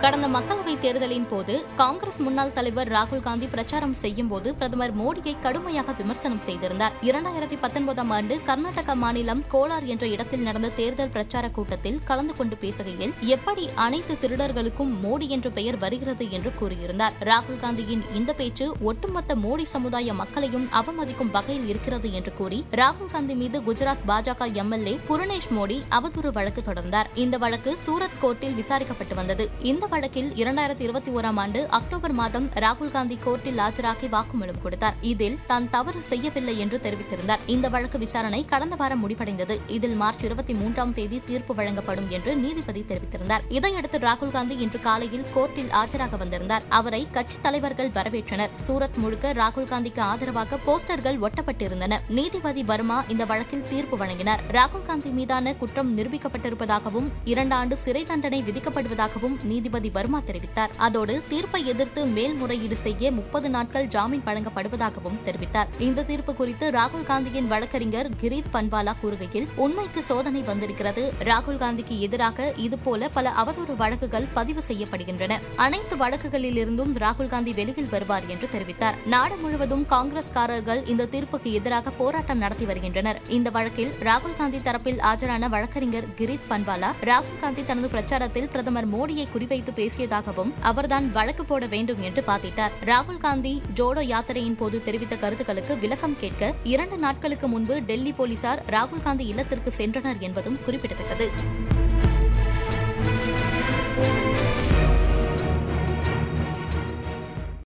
கடந்த மக்களவைத் தேர்தலின் போது காங்கிரஸ் முன்னாள் தலைவர் ராகுல் காந்தி பிரச்சாரம் செய்யும் போது பிரதமர் மோடியை கடுமையாக விமர்சனம் செய்திருந்தார். இரண்டாயிரத்தி பத்தொன்பதாம் ஆண்டு கர்நாடக மாநிலம் கோலார் என்ற இடத்தில் நடந்த தேர்தல் பிரச்சார கூட்டத்தில் கலந்து கொண்டு பேசுகையில் எப்படி அனைத்து திருடர்களுக்கும் மோடி என்ற பெயர் வருகிறது என்று கூறியிருந்தார். ராகுல் காந்தியின் இந்த பேச்சு ஒட்டுமொத்த மோடி சமுதாய மக்களையும் அவமதிக்கும் வகையில் இருக்கிறது என்று கூறி ராகுல் காந்தி மீது குஜராத் பாஜக எம்எல்ஏ புரணேஷ் மோடி அவதூறு வழக்கு தொடர்ந்தார். இந்த வழக்கு சூரத் கோர்ட்டில் விசாரிக்கப்பட்டு வந்தது. இந்த வழக்கில் இரண்டாயிரத்தி இருபத்தி ஓராம் ஆண்டு அக்டோபர் மாதம் ராகுல் காந்தி கோர்ட்டில் ஆஜராகி வாக்குமூலம் கொடுத்தார். இதில் தான் தவறு செய்யவில்லை என்று தெரிவித்திருந்தார். இந்த வழக்கு விசாரணை கடந்த வாரம் முடிவடைந்தது. இதில் மார்ச் இருபத்தி மூன்றாம் தேதி தீர்ப்பு வழங்கப்படும் என்று நீதிபதி தெரிவித்திருந்தார். இதையடுத்து ராகுல் காந்தி இன்று காலையில் கோர்ட்டில் ஆஜராக வந்திருந்தார். அவரை கட்சித் தலைவர்கள் வரவேற்றனர். சூரத் முழுக்க ராகுல் காந்திக்கு ஆதரவாக போஸ்டர்கள் ஒட்டப்பட்டிருந்தன. நீதிபதி வர்மா இந்த வழக்கில் தீர்ப்பு வழங்கினார். ராகுல் காந்தி மீதான குற்றம் நிரூபிக்கப்பட்டிருப்பதாகவும் இரண்டு ஆண்டு சிறை தண்டனை விதிக்கப்படுவதாகவும் நீதிபதி வர்மா தெரிவித்தார். அதோடு தீர்ப்பை எதிர்த்து மேல்முறையீடு செய்ய முப்பது நாட்கள் ஜாமீன் வழங்கப்படுவதாகவும் தெரிவித்தார். இந்த தீர்ப்பு குறித்து ராகுல் காந்தியின் வழக்கறிஞர் கிரீத் பன்வாலா கூறுகையில் உண்மைக்கு சோதனை வந்திருக்கிறது. ராகுல் காந்திக்கு எதிராக இதுபோல பல அவதூறு வழக்குகள் பதிவு செய்யப்படுகின்றன. அனைத்து வழக்குகளிலிருந்தும் ராகுல் காந்தி வெளியில் வருவார் என்று தெரிவித்தார். நாடு முழுவதும் காங்கிரஸ்காரர்கள் இந்த தீர்ப்புக்கு எதிராக போராட்டம் நடத்தி வருகின்றனர். இந்த வழக்கில் ராகுல் காந்தி தரப்பில் ஆஜரான வழக்கறிஞர் கிரீத் பன்வாலா ராகுல் காந்தி தனது பிரச்சாரத்தில் பிரதமர் மோடியை குறிவைத்து பேசியதாகவும் அவர்தான் வழக்கு போட வேண்டும் என்று வாதிட்டார். ராகுல் காந்தி ஜோடோ யாத்திரையின் போது தெரிவித்த கருத்துக்களுக்கு விளக்கம் கேட்க இரண்டு நாட்களுக்கு முன்பு டெல்லி போலீசார் ராகுல் காந்தி இல்லத்திற்கு சென்றனர் என்பதும் குறிப்பிடத்தக்கது.